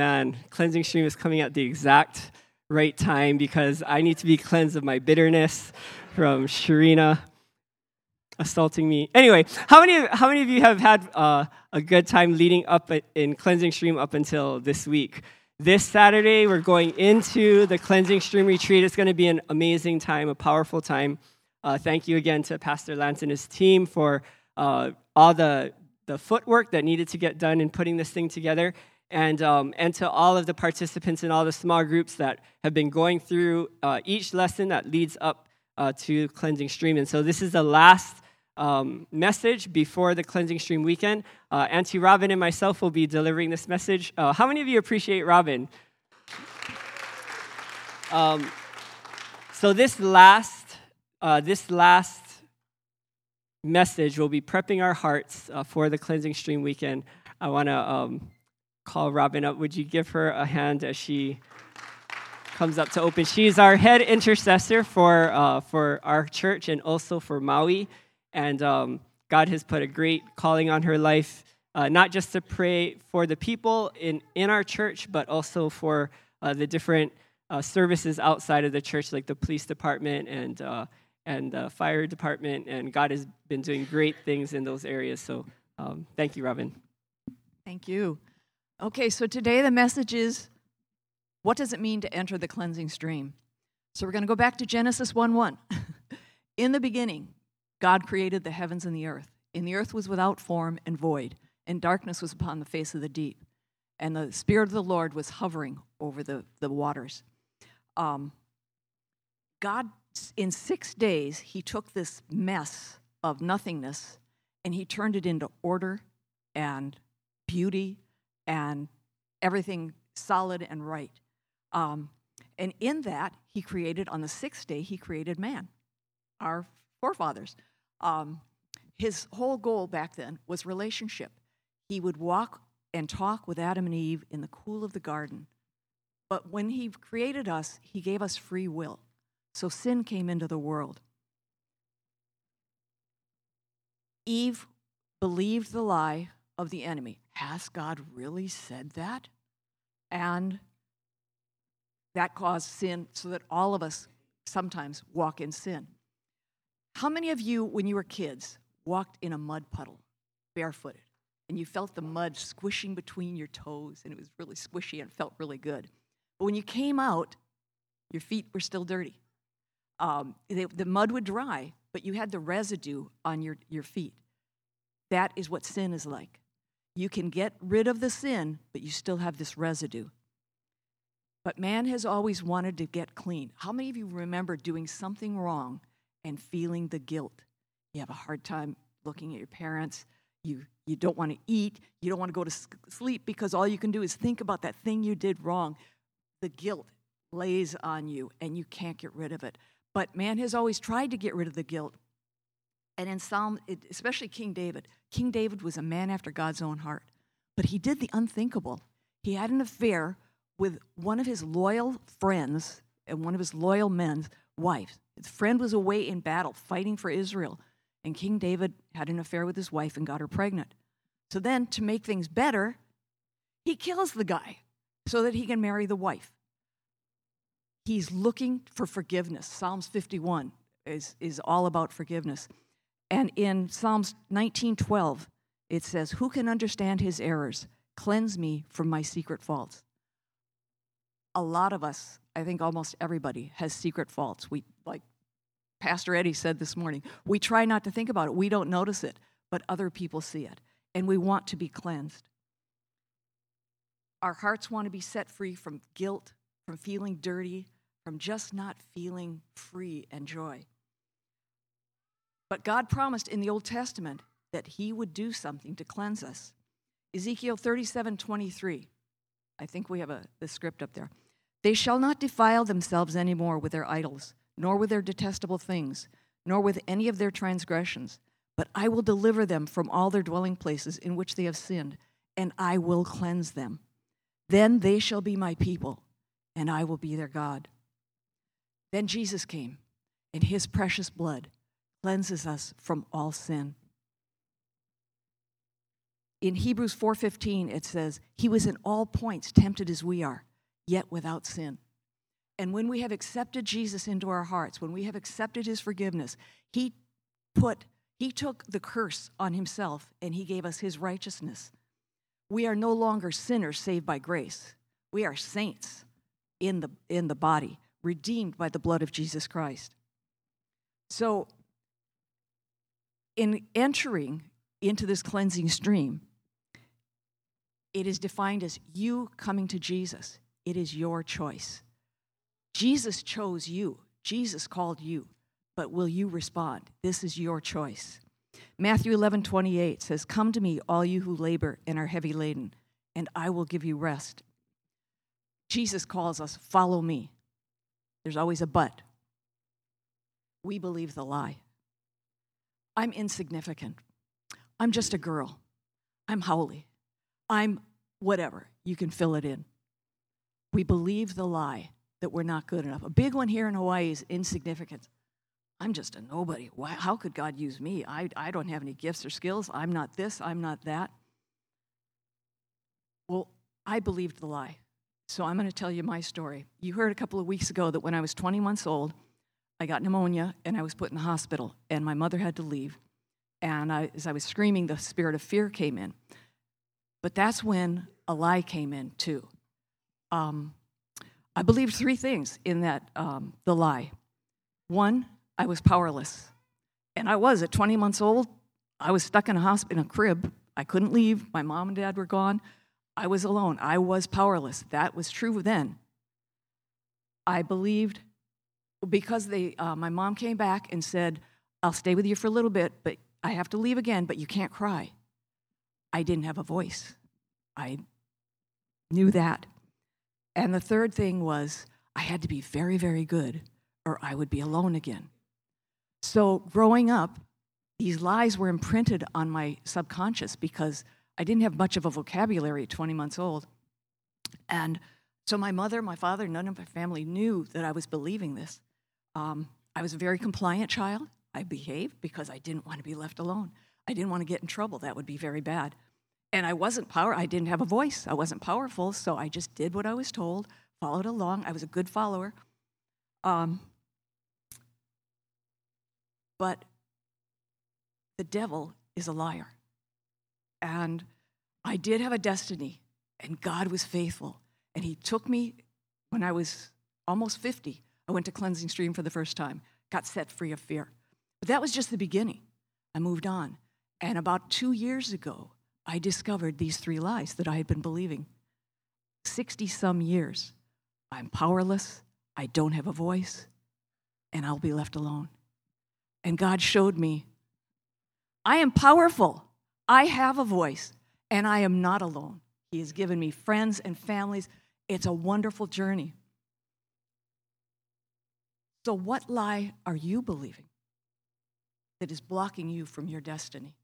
Man, cleansing stream is coming at the exact right time because I need to be cleansed of my bitterness from Sharina assaulting me. Anyway, how many how many of you have had uh, a good time leading up in cleansing stream up until this week? This Saturday, we're going into the cleansing stream retreat. It's going to be an amazing time, a powerful time. Uh, thank you again to Pastor Lance and his team for uh, all the the footwork that needed to get done in putting this thing together and, um, and to all of the participants in all the small groups that have been going through uh, each lesson that leads up uh, to Cleansing Stream. And so this is the last um, message before the Cleansing Stream weekend. Uh, Auntie Robin and myself will be delivering this message. Uh, how many of you appreciate Robin? Um, so this last, uh, this last message will be prepping our hearts uh, for the Cleansing Stream weekend. I want to um, call Robin up. Would you give her a hand as she comes up to open? She's our head intercessor for, uh, for our church and also for Maui. And um, God has put a great calling on her life, uh, not just to pray for the people in, in our church, but also for uh, the different uh, services outside of the church, like the police department and, uh, and the fire department. And God has been doing great things in those areas. So um, thank you, Robin. Thank you. Okay, so today the message is what does it mean to enter the cleansing stream? So we're going to go back to Genesis 1 1. In the beginning, God created the heavens and the earth. And the earth was without form and void, and darkness was upon the face of the deep. And the Spirit of the Lord was hovering over the, the waters. Um, God, in six days, He took this mess of nothingness and He turned it into order and beauty and everything solid and right. Um, and in that, he created, on the sixth day, he created man, our forefathers. Um, his whole goal back then was relationship. He would walk and talk with Adam and Eve in the cool of the garden. But when he created us, he gave us free will. So sin came into the world. Eve believed the lie of the enemy. Has God really said that? And that caused sin so that all of us sometimes walk in sin. How many of you, when you were kids, walked in a mud puddle barefooted and you felt the mud squishing between your toes and it was really squishy and felt really good? But when you came out, your feet were still dirty. Um, they, the mud would dry, but you had the residue on your, your feet. That is what sin is like. You can get rid of the sin, but you still have this residue. But man has always wanted to get clean. How many of you remember doing something wrong and feeling the guilt? You have a hard time looking at your parents. You, you don't want to eat. You don't want to go to sleep because all you can do is think about that thing you did wrong. The guilt lays on you and you can't get rid of it. But man has always tried to get rid of the guilt. And in Psalm, especially King David, King David was a man after God's own heart. But he did the unthinkable. He had an affair with one of his loyal friends and one of his loyal men's wives. His friend was away in battle fighting for Israel, and King David had an affair with his wife and got her pregnant. So then, to make things better, he kills the guy so that he can marry the wife. He's looking for forgiveness. Psalms 51 is, is all about forgiveness. And in Psalms 19:12, it says, "Who can understand his errors? Cleanse me from my secret faults." A lot of us, I think almost everybody has secret faults. We like Pastor Eddie said this morning, we try not to think about it. We don't notice it, but other people see it, and we want to be cleansed. Our hearts want to be set free from guilt, from feeling dirty, from just not feeling free and joy. But God promised in the Old Testament that He would do something to cleanse us. Ezekiel 37 23. I think we have a, the script up there. They shall not defile themselves any more with their idols, nor with their detestable things, nor with any of their transgressions, but I will deliver them from all their dwelling places in which they have sinned, and I will cleanse them. Then they shall be my people, and I will be their God. Then Jesus came, and his precious blood cleanses us from all sin. in Hebrews 4:15 it says, "He was in all points tempted as we are, yet without sin." And when we have accepted Jesus into our hearts, when we have accepted his forgiveness, he put he took the curse on himself and he gave us his righteousness. We are no longer sinners saved by grace. We are saints in the in the body, redeemed by the blood of Jesus Christ. So in entering into this cleansing stream, it is defined as you coming to Jesus. It is your choice. Jesus chose you, Jesus called you, but will you respond? This is your choice. Matthew 11 28 says, Come to me, all you who labor and are heavy laden, and I will give you rest. Jesus calls us, Follow me. There's always a but. We believe the lie. I'm insignificant. I'm just a girl. I'm holy. I'm whatever. You can fill it in. We believe the lie that we're not good enough. A big one here in Hawaii is insignificance. I'm just a nobody. Why, how could God use me? I, I don't have any gifts or skills. I'm not this. I'm not that. Well, I believed the lie. So I'm going to tell you my story. You heard a couple of weeks ago that when I was 20 months old, I got pneumonia and I was put in the hospital, and my mother had to leave. And I, as I was screaming, the spirit of fear came in. But that's when a lie came in, too. Um, I believed three things in that, um, the lie. One, I was powerless. And I was at 20 months old. I was stuck in a hospital, in a crib. I couldn't leave. My mom and dad were gone. I was alone. I was powerless. That was true then. I believed because they, uh, my mom came back and said, I'll stay with you for a little bit, but I have to leave again, but you can't cry. I didn't have a voice. I knew that. And the third thing was I had to be very, very good or I would be alone again. So growing up, these lies were imprinted on my subconscious because I didn't have much of a vocabulary at 20 months old. And so my mother, my father, none of my family knew that I was believing this. Um, I was a very compliant child. I behaved because I didn't want to be left alone. I didn't want to get in trouble. That would be very bad. And I wasn't power. I didn't have a voice. I wasn't powerful, so I just did what I was told, followed along. I was a good follower. Um, but the devil is a liar. And I did have a destiny, and God was faithful. And He took me when I was almost 50. I went to Cleansing Stream for the first time, got set free of fear. But that was just the beginning. I moved on. And about two years ago, I discovered these three lies that I had been believing. 60 some years. I'm powerless, I don't have a voice, and I'll be left alone. And God showed me I am powerful, I have a voice, and I am not alone. He has given me friends and families. It's a wonderful journey. So, what lie are you believing that is blocking you from your destiny?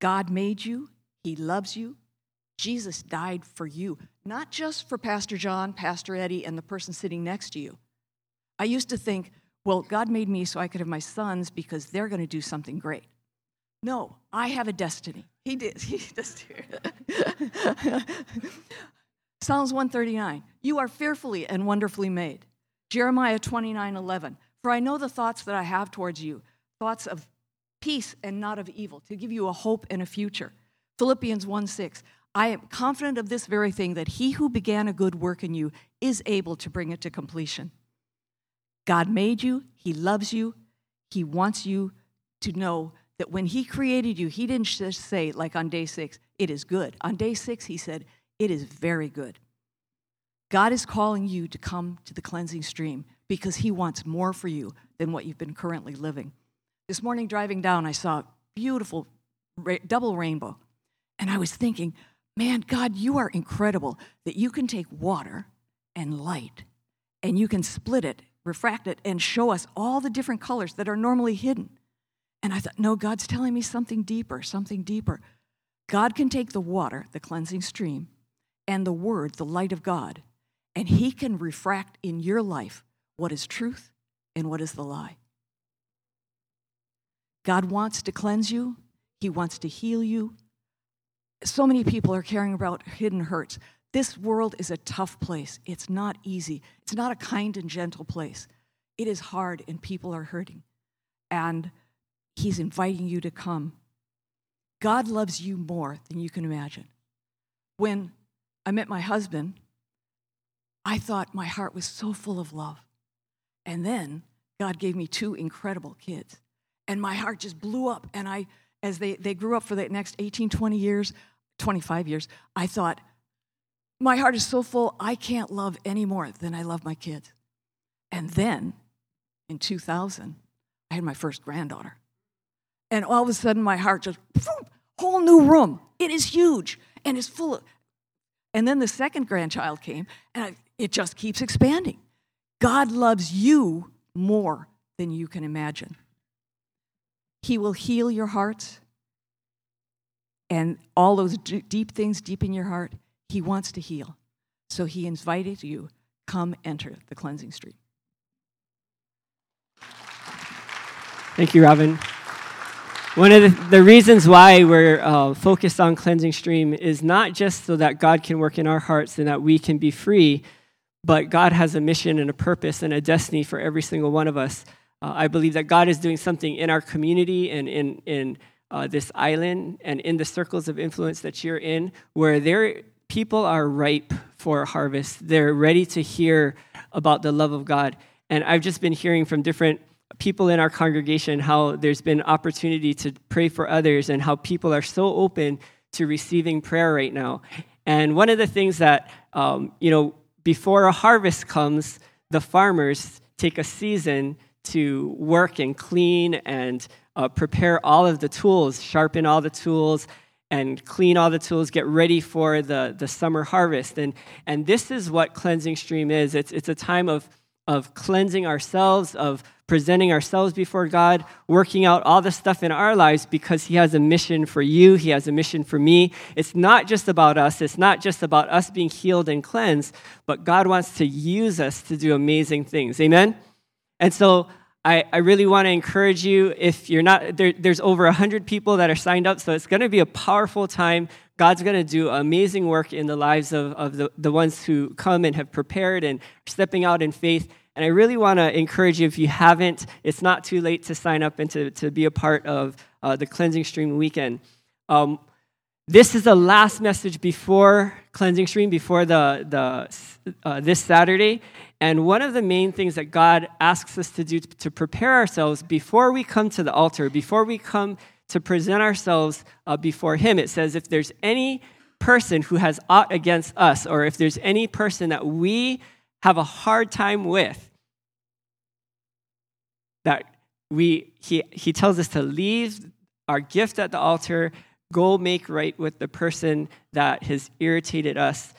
God made you, He loves you. Jesus died for you, not just for Pastor John, Pastor Eddie, and the person sitting next to you. I used to think, well, God made me so I could have my sons because they're going to do something great. No, I have a destiny. He did. He does. Psalms 139 You are fearfully and wonderfully made. Jeremiah 29 11 For I know the thoughts that I have towards you, thoughts of peace and not of evil, to give you a hope and a future. Philippians 1 6. I am confident of this very thing that he who began a good work in you is able to bring it to completion. God made you, he loves you, he wants you to know that when he created you, he didn't just say, like on day six, it is good. On day six, he said, it is very good. God is calling you to come to the cleansing stream because he wants more for you than what you've been currently living. This morning, driving down, I saw a beautiful double rainbow. And I was thinking, man, God, you are incredible that you can take water and light and you can split it, refract it, and show us all the different colors that are normally hidden. And I thought, no, God's telling me something deeper, something deeper. God can take the water, the cleansing stream, and the word, the light of God, and He can refract in your life what is truth and what is the lie. God wants to cleanse you, He wants to heal you. So many people are caring about hidden hurts. This world is a tough place. It's not easy. It's not a kind and gentle place. It is hard, and people are hurting. And He's inviting you to come. God loves you more than you can imagine. When I met my husband, I thought my heart was so full of love. And then God gave me two incredible kids. And my heart just blew up. And I, as they, they grew up for the next 18, 20 years, 25 years, I thought, my heart is so full, I can't love any more than I love my kids. And then in 2000, I had my first granddaughter. And all of a sudden, my heart just, whole new room. It is huge and it's full of. And then the second grandchild came, and I, it just keeps expanding. God loves you more than you can imagine. He will heal your hearts and all those d- deep things deep in your heart. He wants to heal. So he invited you, come enter the cleansing stream. Thank you, Robin. One of the, the reasons why we're uh, focused on cleansing stream is not just so that God can work in our hearts and that we can be free, but God has a mission and a purpose and a destiny for every single one of us. Uh, I believe that God is doing something in our community and in, in uh, this island and in the circles of influence that you're in where there, people are ripe for harvest. They're ready to hear about the love of God. And I've just been hearing from different people in our congregation how there's been opportunity to pray for others and how people are so open to receiving prayer right now. And one of the things that, um, you know, before a harvest comes, the farmers take a season to work and clean and uh, prepare all of the tools, sharpen all the tools, and clean all the tools, get ready for the, the summer harvest. And, and this is what Cleansing Stream is it's, it's a time of, of cleansing ourselves, of presenting ourselves before God, working out all the stuff in our lives because He has a mission for you, He has a mission for me. It's not just about us, it's not just about us being healed and cleansed, but God wants to use us to do amazing things. Amen? And so I, I really want to encourage you if you're not, there, there's over 100 people that are signed up, so it's going to be a powerful time. God's going to do amazing work in the lives of, of the, the ones who come and have prepared and stepping out in faith. And I really want to encourage you, if you haven't, it's not too late to sign up and to, to be a part of uh, the Cleansing Stream weekend. Um, this is the last message before Cleansing Stream, before the, the, uh, this Saturday. And one of the main things that God asks us to do to prepare ourselves before we come to the altar, before we come to present ourselves uh, before Him, it says, if there's any person who has aught against us, or if there's any person that we have a hard time with, that we, he, he tells us to leave our gift at the altar, go make right with the person that has irritated us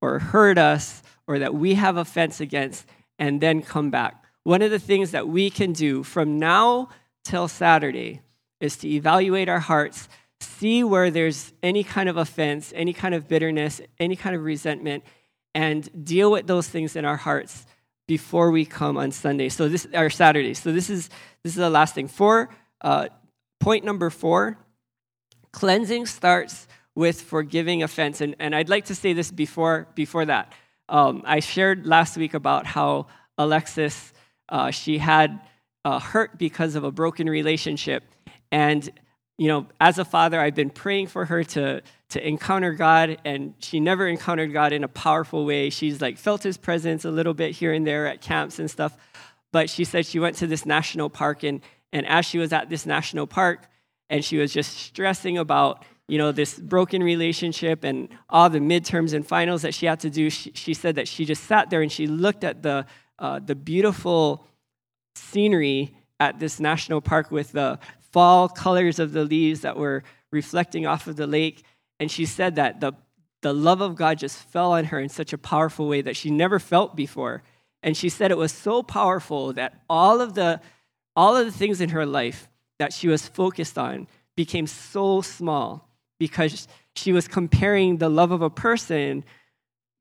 or hurt us or that we have offense against, and then come back. One of the things that we can do from now till Saturday is to evaluate our hearts, see where there's any kind of offense, any kind of bitterness, any kind of resentment, and deal with those things in our hearts before we come on Sunday. So this our Saturday. So this is this is the last thing. For uh, point number four, cleansing starts with forgiving offense. And, and I'd like to say this before before that. Um, I shared last week about how Alexis uh, she had uh, hurt because of a broken relationship, and you know, as a father, I've been praying for her to, to encounter God, and she never encountered God in a powerful way. She's like felt his presence a little bit here and there at camps and stuff. But she said she went to this national park, and, and as she was at this national park, and she was just stressing about, you know, this broken relationship and all the midterms and finals that she had to do, she, she said that she just sat there and she looked at the, uh, the beautiful scenery at this national park with the fall colors of the leaves that were reflecting off of the lake. And she said that the, the love of God just fell on her in such a powerful way that she never felt before. And she said it was so powerful that all of the, all of the things in her life that she was focused on became so small because she was comparing the love of a person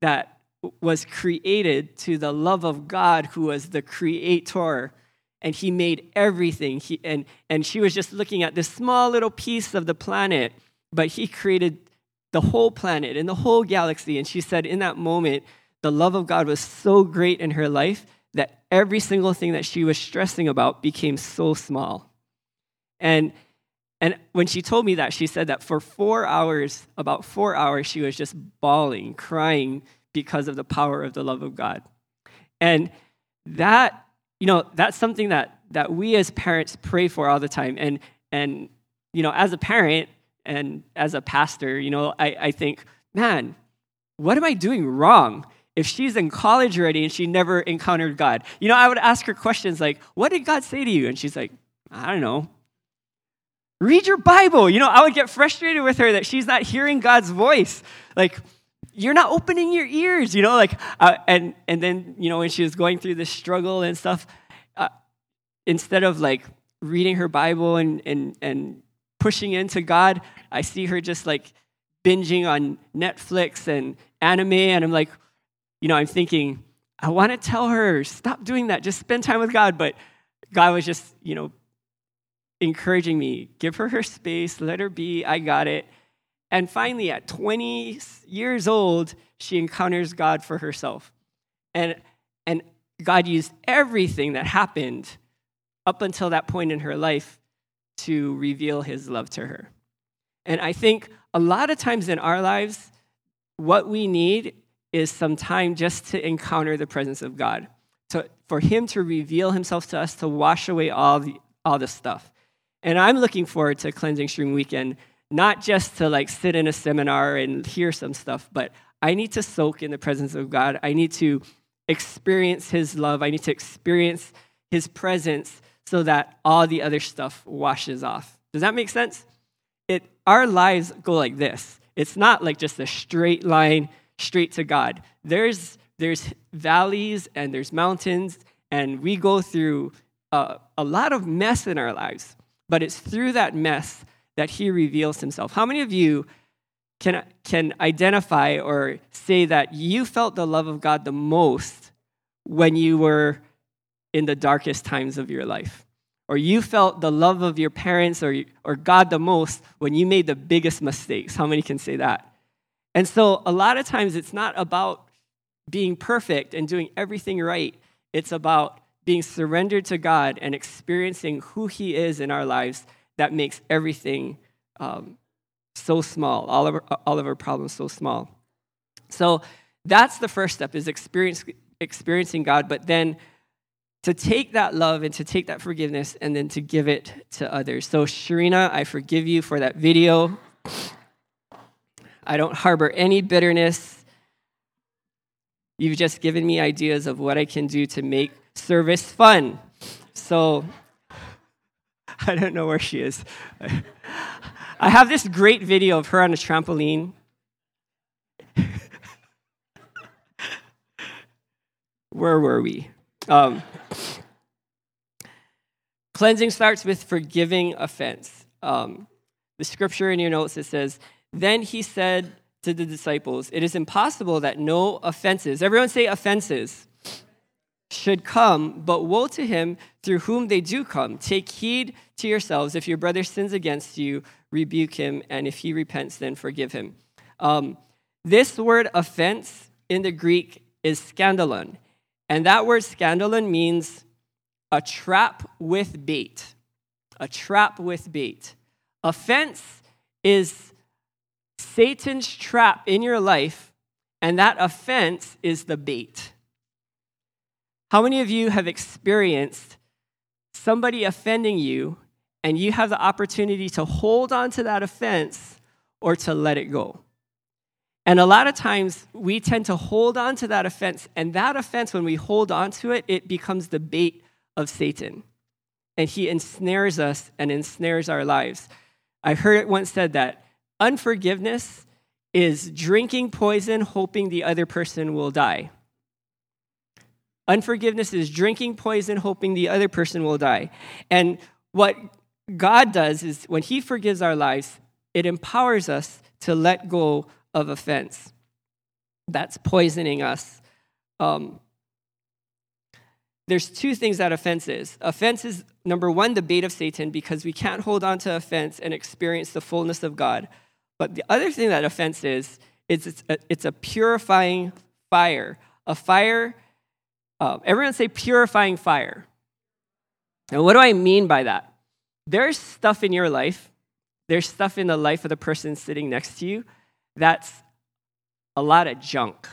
that was created to the love of God, who was the creator and he made everything. He, and, and she was just looking at this small little piece of the planet, but he created the whole planet and the whole galaxy. And she said, in that moment, the love of God was so great in her life that every single thing that she was stressing about became so small. And, and when she told me that, she said that for four hours, about four hours, she was just bawling, crying because of the power of the love of God. And that, you know, that's something that, that we as parents pray for all the time. And, and, you know, as a parent and as a pastor, you know, I, I think, man, what am I doing wrong? If she's in college already and she never encountered God, you know, I would ask her questions like, What did God say to you? And she's like, I don't know. Read your Bible. You know, I would get frustrated with her that she's not hearing God's voice. Like, you're not opening your ears, you know, like, uh, and and then you know when she was going through this struggle and stuff, uh, instead of like reading her Bible and and and pushing into God, I see her just like binging on Netflix and anime, and I'm like, you know, I'm thinking, I want to tell her stop doing that, just spend time with God, but God was just, you know, encouraging me, give her her space, let her be, I got it. And finally, at 20 years old, she encounters God for herself. And, and God used everything that happened up until that point in her life to reveal his love to her. And I think a lot of times in our lives, what we need is some time just to encounter the presence of God, to, for him to reveal himself to us, to wash away all the, all the stuff. And I'm looking forward to Cleansing Stream Weekend not just to like sit in a seminar and hear some stuff, but I need to soak in the presence of God. I need to experience His love. I need to experience His presence so that all the other stuff washes off. Does that make sense? It, our lives go like this. It's not like just a straight line straight to God. There's, there's valleys and there's mountains, and we go through a, a lot of mess in our lives. But it's through that mess that he reveals himself. How many of you can, can identify or say that you felt the love of God the most when you were in the darkest times of your life? Or you felt the love of your parents or, or God the most when you made the biggest mistakes? How many can say that? And so, a lot of times, it's not about being perfect and doing everything right. It's about being surrendered to God and experiencing who He is in our lives that makes everything um, so small, all of, our, all of our problems so small. So that's the first step is experience, experiencing God, but then to take that love and to take that forgiveness and then to give it to others. So Sharina, I forgive you for that video. I don't harbor any bitterness. You've just given me ideas of what I can do to make service fun. So I don't know where she is. I have this great video of her on a trampoline. where were we? Um, cleansing starts with forgiving offense. Um, the scripture in your notes it says, "Then he said to the disciples, It is impossible that no offenses. Everyone say offenses." Should come, but woe to him through whom they do come. Take heed to yourselves. If your brother sins against you, rebuke him, and if he repents, then forgive him. Um, this word offense in the Greek is scandalon, and that word scandalon means a trap with bait. A trap with bait. Offense is Satan's trap in your life, and that offense is the bait. How many of you have experienced somebody offending you and you have the opportunity to hold on to that offense or to let it go? And a lot of times we tend to hold on to that offense, and that offense, when we hold on to it, it becomes the bait of Satan. And he ensnares us and ensnares our lives. I heard it once said that unforgiveness is drinking poison, hoping the other person will die. Unforgiveness is drinking poison, hoping the other person will die. And what God does is when He forgives our lives, it empowers us to let go of offense. That's poisoning us. Um, there's two things that offense is. Offense is number one, the bait of Satan, because we can't hold on to offense and experience the fullness of God. But the other thing that offense is, is it's a, it's a purifying fire. A fire, uh, everyone say purifying fire. And what do I mean by that? There's stuff in your life, there's stuff in the life of the person sitting next to you that's a lot of junk.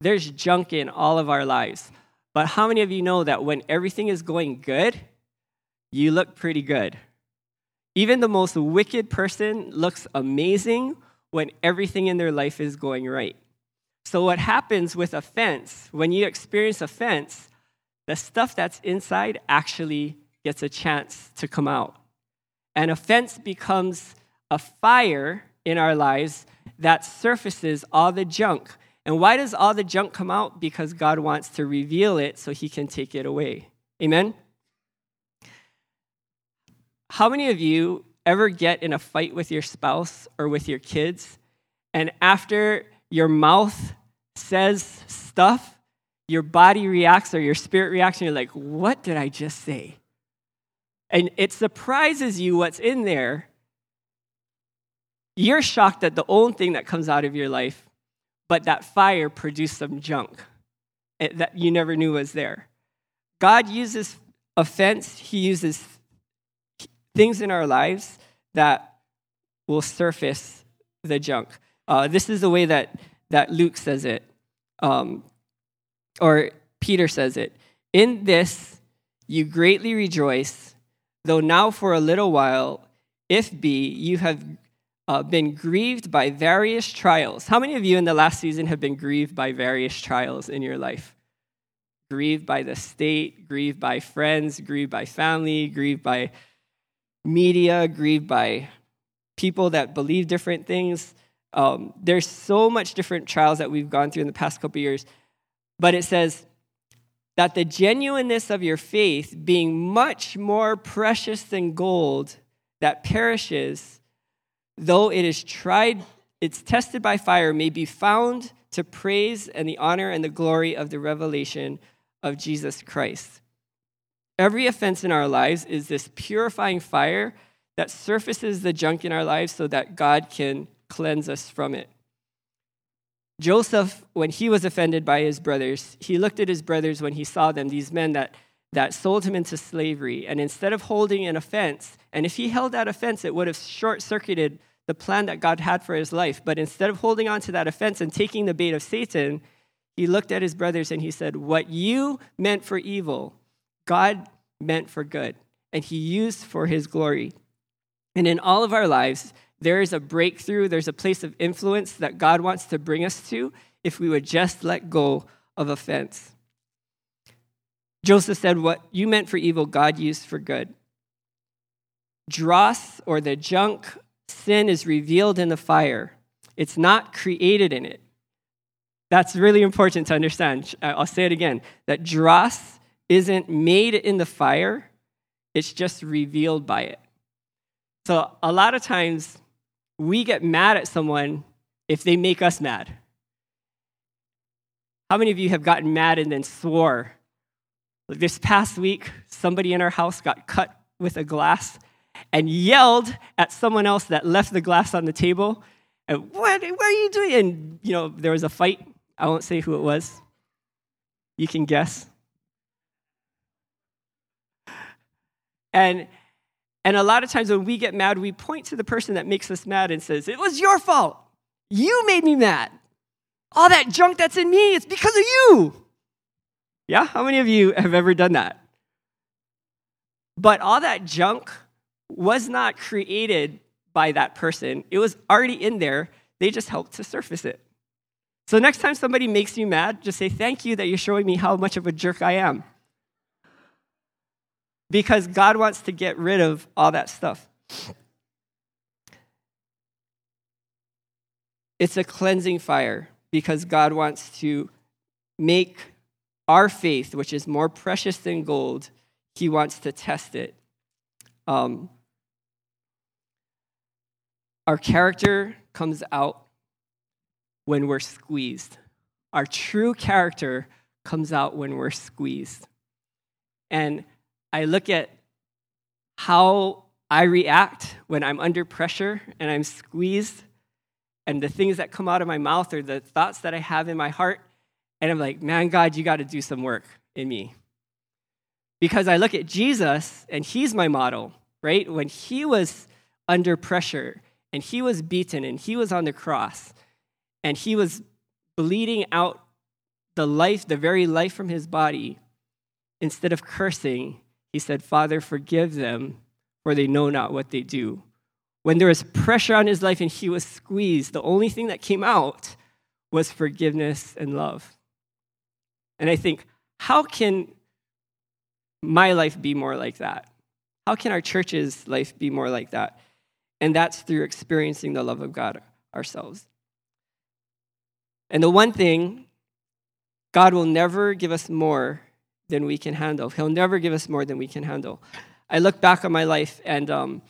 There's junk in all of our lives. But how many of you know that when everything is going good, you look pretty good? Even the most wicked person looks amazing when everything in their life is going right. So, what happens with offense, when you experience offense, the stuff that's inside actually gets a chance to come out. And offense becomes a fire in our lives that surfaces all the junk and why does all the junk come out? Because God wants to reveal it so he can take it away. Amen? How many of you ever get in a fight with your spouse or with your kids, and after your mouth says stuff, your body reacts or your spirit reacts, and you're like, what did I just say? And it surprises you what's in there. You're shocked at the own thing that comes out of your life but that fire produced some junk eh, that you never knew was there. God uses offense, He uses things in our lives that will surface the junk. Uh, this is the way that, that Luke says it, um, or Peter says it. In this you greatly rejoice, though now for a little while, if be, you have uh, been grieved by various trials. How many of you in the last season have been grieved by various trials in your life? Grieved by the state, grieved by friends, grieved by family, grieved by media, grieved by people that believe different things. Um, there's so much different trials that we've gone through in the past couple years. But it says that the genuineness of your faith, being much more precious than gold that perishes, though it is tried, it's tested by fire, may be found to praise and the honor and the glory of the revelation of Jesus Christ. Every offense in our lives is this purifying fire that surfaces the junk in our lives so that God can cleanse us from it. Joseph, when he was offended by his brothers, he looked at his brothers when he saw them, these men that, that sold him into slavery. And instead of holding an offense, and if he held that offense, it would have short circuited the plan that God had for his life. But instead of holding on to that offense and taking the bait of Satan, he looked at his brothers and he said, What you meant for evil, God meant for good, and he used for his glory. And in all of our lives, there is a breakthrough, there's a place of influence that God wants to bring us to if we would just let go of offense. Joseph said, What you meant for evil, God used for good. dross, or the junk sin is revealed in the fire, it's not created in it. That's really important to understand. Uh, I'll say it again that dross isn't made in the fire, it's just revealed by it. So a lot of times we get mad at someone if they make us mad. How many of you have gotten mad and then swore? Like This past week, somebody in our house got cut with a glass and yelled at someone else that left the glass on the table. And what, what are you doing? And, you know, there was a fight. I won't say who it was. You can guess. And, and a lot of times when we get mad, we point to the person that makes us mad and says, It was your fault. You made me mad. All that junk that's in me, it's because of you. Yeah? How many of you have ever done that? But all that junk was not created by that person, it was already in there. They just helped to surface it. So, next time somebody makes you mad, just say, Thank you that you're showing me how much of a jerk I am. Because God wants to get rid of all that stuff. It's a cleansing fire because God wants to make our faith, which is more precious than gold, He wants to test it. Um, our character comes out when we're squeezed. Our true character comes out when we're squeezed. and I look at how I react when I'm under pressure and I'm squeezed, and the things that come out of my mouth or the thoughts that I have in my heart, and I'm like, man, God, you got to do some work in me. Because I look at Jesus, and he's my model, right? When he was under pressure, and he was beaten, and he was on the cross, and he was bleeding out the life, the very life from his body, instead of cursing, he said, Father, forgive them, for they know not what they do. When there was pressure on his life and he was squeezed, the only thing that came out was forgiveness and love. And I think, how can my life be more like that? How can our church's life be more like that? And that's through experiencing the love of God ourselves. And the one thing, God will never give us more than we can handle. He'll never give us more than we can handle. I look back on my life, and um,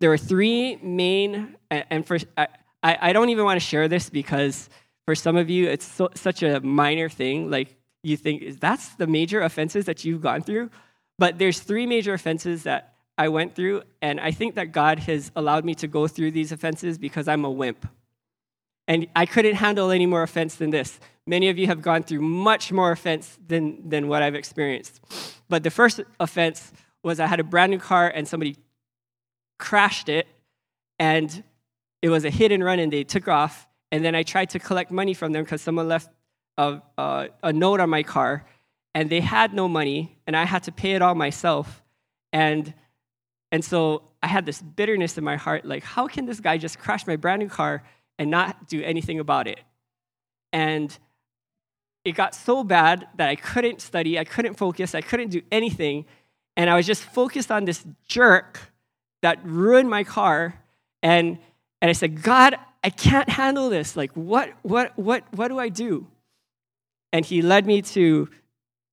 there are three main, and for I, I don't even want to share this because for some of you, it's so, such a minor thing. Like you think, that's the major offenses that you've gone through? But there's three major offenses that I went through, and I think that God has allowed me to go through these offenses because I'm a wimp. And I couldn't handle any more offense than this. Many of you have gone through much more offense than, than what I've experienced. But the first offense was I had a brand new car and somebody crashed it, and it was a hit and run, and they took off. And then I tried to collect money from them because someone left a, a, a note on my car, and they had no money, and I had to pay it all myself. And and so I had this bitterness in my heart like, how can this guy just crash my brand new car and not do anything about it. And it got so bad that I couldn't study, I couldn't focus, I couldn't do anything. And I was just focused on this jerk that ruined my car. And, and I said, God, I can't handle this. Like, what, what, what, what do I do? And he led me to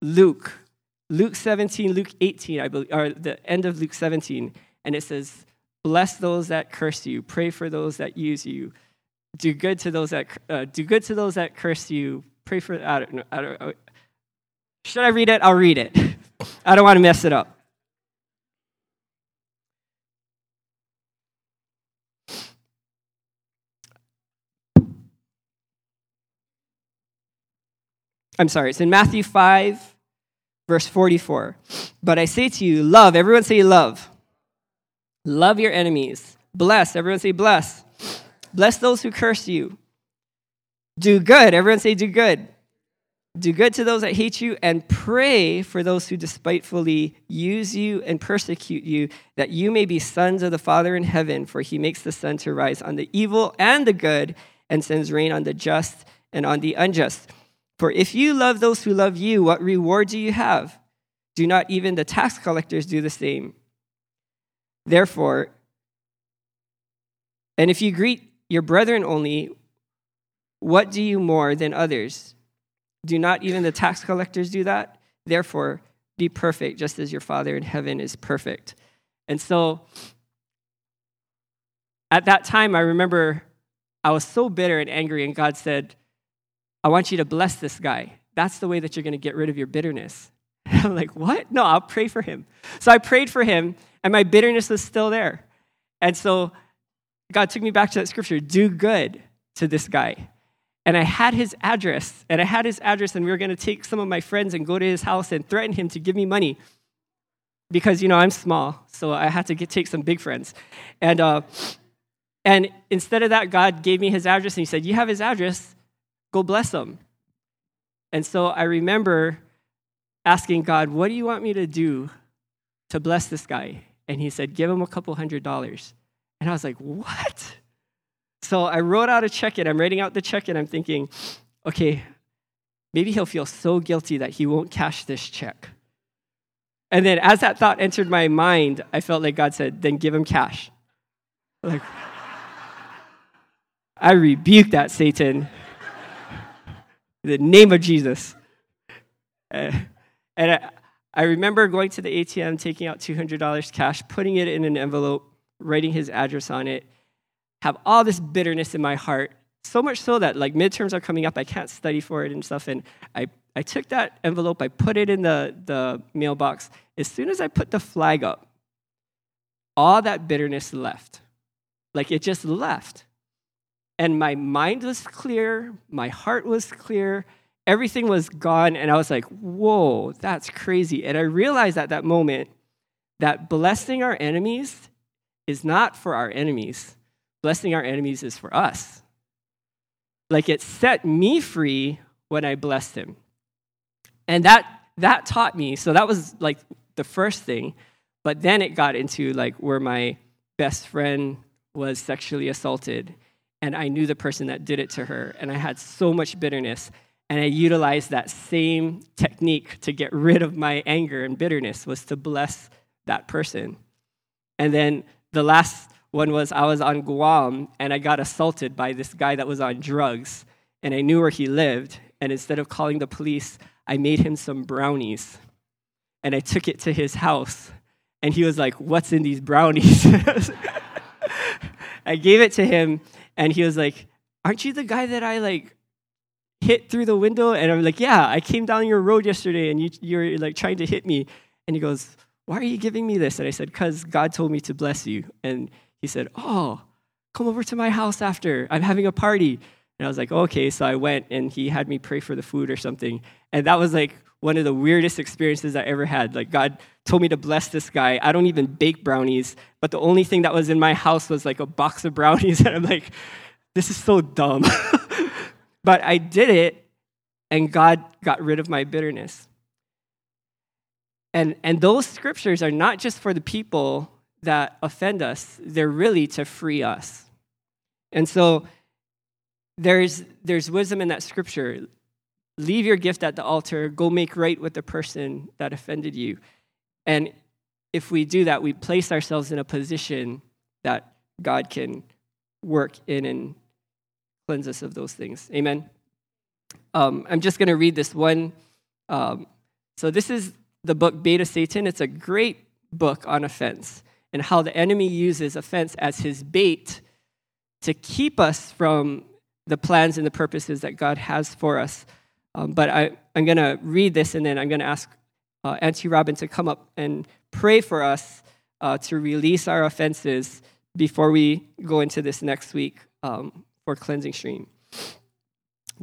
Luke, Luke 17, Luke 18, I believe, or the end of Luke 17. And it says, Bless those that curse you, pray for those that use you, do good to those that uh, do good to those that curse you. Pray for. I don't. I don't, should I read it? I'll read it. I don't want to mess it up. I'm sorry, it's in Matthew 5, verse 44. But I say to you, love, everyone say love. Love your enemies. Bless, everyone say bless. Bless those who curse you. Do good. Everyone say, do good. Do good to those that hate you and pray for those who despitefully use you and persecute you, that you may be sons of the Father in heaven, for he makes the sun to rise on the evil and the good and sends rain on the just and on the unjust. For if you love those who love you, what reward do you have? Do not even the tax collectors do the same? Therefore, and if you greet your brethren only, what do you more than others? Do not even the tax collectors do that? Therefore, be perfect, just as your Father in heaven is perfect. And so, at that time, I remember I was so bitter and angry, and God said, I want you to bless this guy. That's the way that you're going to get rid of your bitterness. I'm like, what? No, I'll pray for him. So I prayed for him, and my bitterness was still there. And so God took me back to that scripture do good to this guy. And I had his address, and I had his address, and we were going to take some of my friends and go to his house and threaten him to give me money because, you know, I'm small, so I had to get, take some big friends. And, uh, and instead of that, God gave me his address, and he said, You have his address, go bless him. And so I remember asking God, What do you want me to do to bless this guy? And he said, Give him a couple hundred dollars. And I was like, what? So I wrote out a check and I'm writing out the check and I'm thinking, okay, maybe he'll feel so guilty that he won't cash this check. And then as that thought entered my mind, I felt like God said, then give him cash. Like, I rebuke that, Satan. In the name of Jesus. Uh, and I, I remember going to the ATM, taking out $200 cash, putting it in an envelope, writing his address on it, have all this bitterness in my heart, so much so that like midterms are coming up, I can't study for it and stuff. And I, I took that envelope, I put it in the, the mailbox. As soon as I put the flag up, all that bitterness left. Like it just left. And my mind was clear, my heart was clear, everything was gone. And I was like, whoa, that's crazy. And I realized at that moment that blessing our enemies is not for our enemies, blessing our enemies is for us. Like it set me free when I blessed him. And that that taught me. So that was like the first thing. But then it got into like where my best friend was sexually assaulted and I knew the person that did it to her and I had so much bitterness and I utilized that same technique to get rid of my anger and bitterness was to bless that person. And then the last one was I was on Guam and I got assaulted by this guy that was on drugs and I knew where he lived and instead of calling the police I made him some brownies and I took it to his house and he was like, What's in these brownies? I gave it to him, and he was like, Aren't you the guy that I like hit through the window? And I'm like, Yeah, I came down your road yesterday and you, you're like trying to hit me. And he goes, Why are you giving me this? And I said, Because God told me to bless you. And he said, Oh, come over to my house after. I'm having a party. And I was like, okay. So I went and he had me pray for the food or something. And that was like one of the weirdest experiences I ever had. Like, God told me to bless this guy. I don't even bake brownies, but the only thing that was in my house was like a box of brownies. And I'm like, this is so dumb. but I did it, and God got rid of my bitterness. And, and those scriptures are not just for the people that offend us, they're really to free us. And so there's, there's wisdom in that scripture. Leave your gift at the altar, go make right with the person that offended you. And if we do that, we place ourselves in a position that God can work in and cleanse us of those things. Amen. Um, I'm just going to read this one. Um, so, this is the book of Satan. It's a great book on offense and how the enemy uses offense as his bait to keep us from the plans and the purposes that God has for us. Um, but I, I'm going to read this and then I'm going to ask uh, Auntie Robin to come up and pray for us uh, to release our offenses before we go into this next week um, for cleansing stream.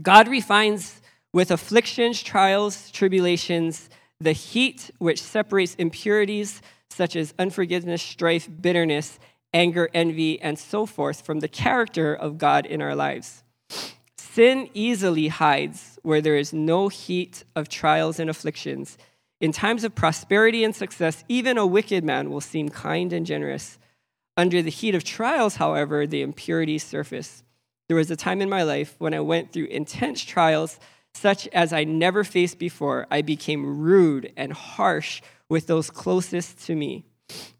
God refines with afflictions, trials, tribulations, the heat which separates impurities such as unforgiveness, strife, bitterness, anger, envy, and so forth from the character of God in our lives. Sin easily hides where there is no heat of trials and afflictions. In times of prosperity and success, even a wicked man will seem kind and generous. Under the heat of trials, however, the impurities surface. There was a time in my life when I went through intense trials, such as I never faced before. I became rude and harsh with those closest to me.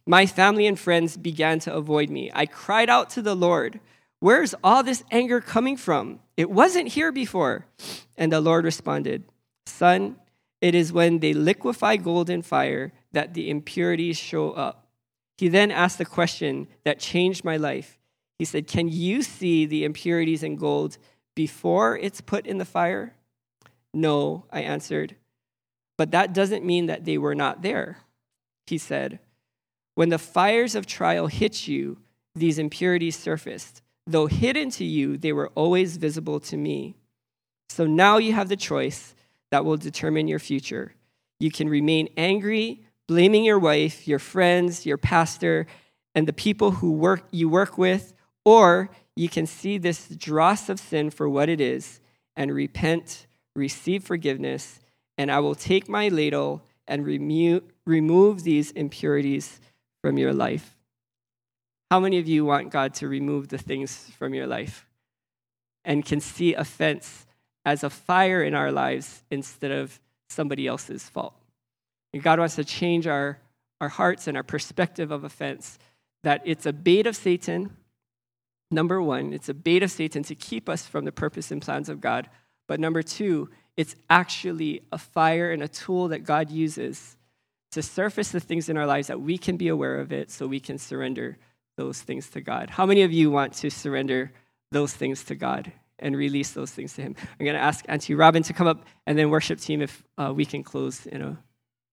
My family and friends began to avoid me. I cried out to the Lord. Where's all this anger coming from? It wasn't here before. And the Lord responded, Son, it is when they liquefy gold in fire that the impurities show up. He then asked the question that changed my life. He said, Can you see the impurities in gold before it's put in the fire? No, I answered. But that doesn't mean that they were not there. He said, When the fires of trial hit you, these impurities surfaced. Though hidden to you, they were always visible to me. So now you have the choice that will determine your future. You can remain angry, blaming your wife, your friends, your pastor, and the people who work you work with, or you can see this dross of sin for what it is and repent, receive forgiveness, and I will take my ladle and remo- remove these impurities from your life. How many of you want God to remove the things from your life and can see offense as a fire in our lives instead of somebody else's fault? And God wants to change our, our hearts and our perspective of offense, that it's a bait of Satan. Number one, it's a bait of Satan to keep us from the purpose and plans of God. But number two, it's actually a fire and a tool that God uses to surface the things in our lives that we can be aware of it so we can surrender those things to God. How many of you want to surrender those things to God and release those things to Him. I'm going to ask Auntie Robin to come up, and then worship team if uh, we can close in a,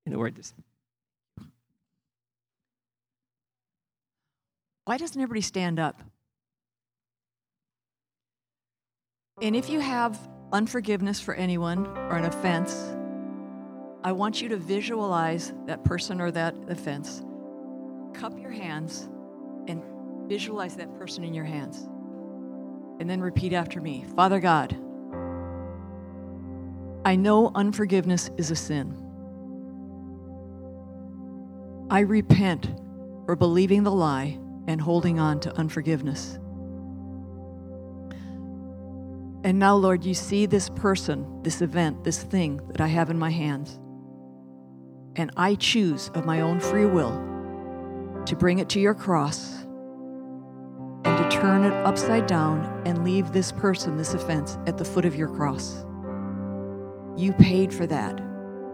in a word. Why doesn't everybody stand up? And if you have unforgiveness for anyone or an offense, I want you to visualize that person or that offense. Cup your hands and visualize that person in your hands. And then repeat after me Father God, I know unforgiveness is a sin. I repent for believing the lie and holding on to unforgiveness. And now, Lord, you see this person, this event, this thing that I have in my hands. And I choose of my own free will to bring it to your cross and to turn it upside down and leave this person, this offense, at the foot of your cross. You paid for that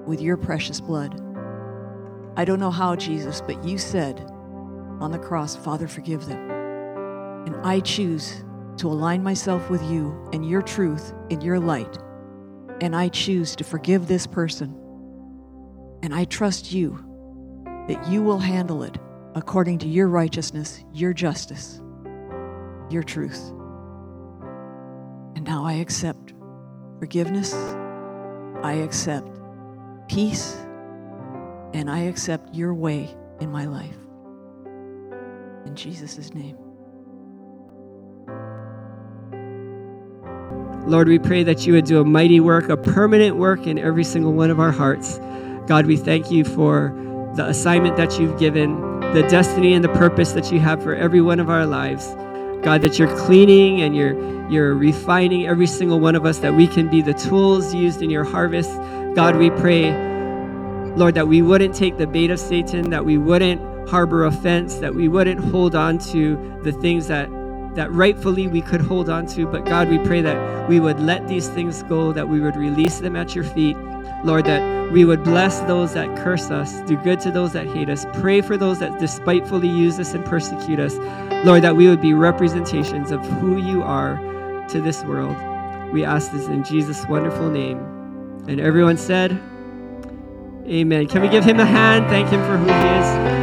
with your precious blood. I don't know how, Jesus, but you said on the cross, Father, forgive them. And I choose to align myself with you and your truth in your light. And I choose to forgive this person. And I trust you that you will handle it according to your righteousness, your justice, your truth. And now I accept forgiveness, I accept peace, and I accept your way in my life. In Jesus' name. Lord, we pray that you would do a mighty work, a permanent work in every single one of our hearts. God, we thank you for the assignment that you've given, the destiny and the purpose that you have for every one of our lives. God, that you're cleaning and you're, you're refining every single one of us, that we can be the tools used in your harvest. God, we pray, Lord, that we wouldn't take the bait of Satan, that we wouldn't harbor offense, that we wouldn't hold on to the things that that rightfully we could hold on to. But God, we pray that we would let these things go, that we would release them at your feet. Lord, that we would bless those that curse us, do good to those that hate us, pray for those that despitefully use us and persecute us. Lord, that we would be representations of who you are to this world. We ask this in Jesus' wonderful name. And everyone said, Amen. Can we give him a hand? Thank him for who he is.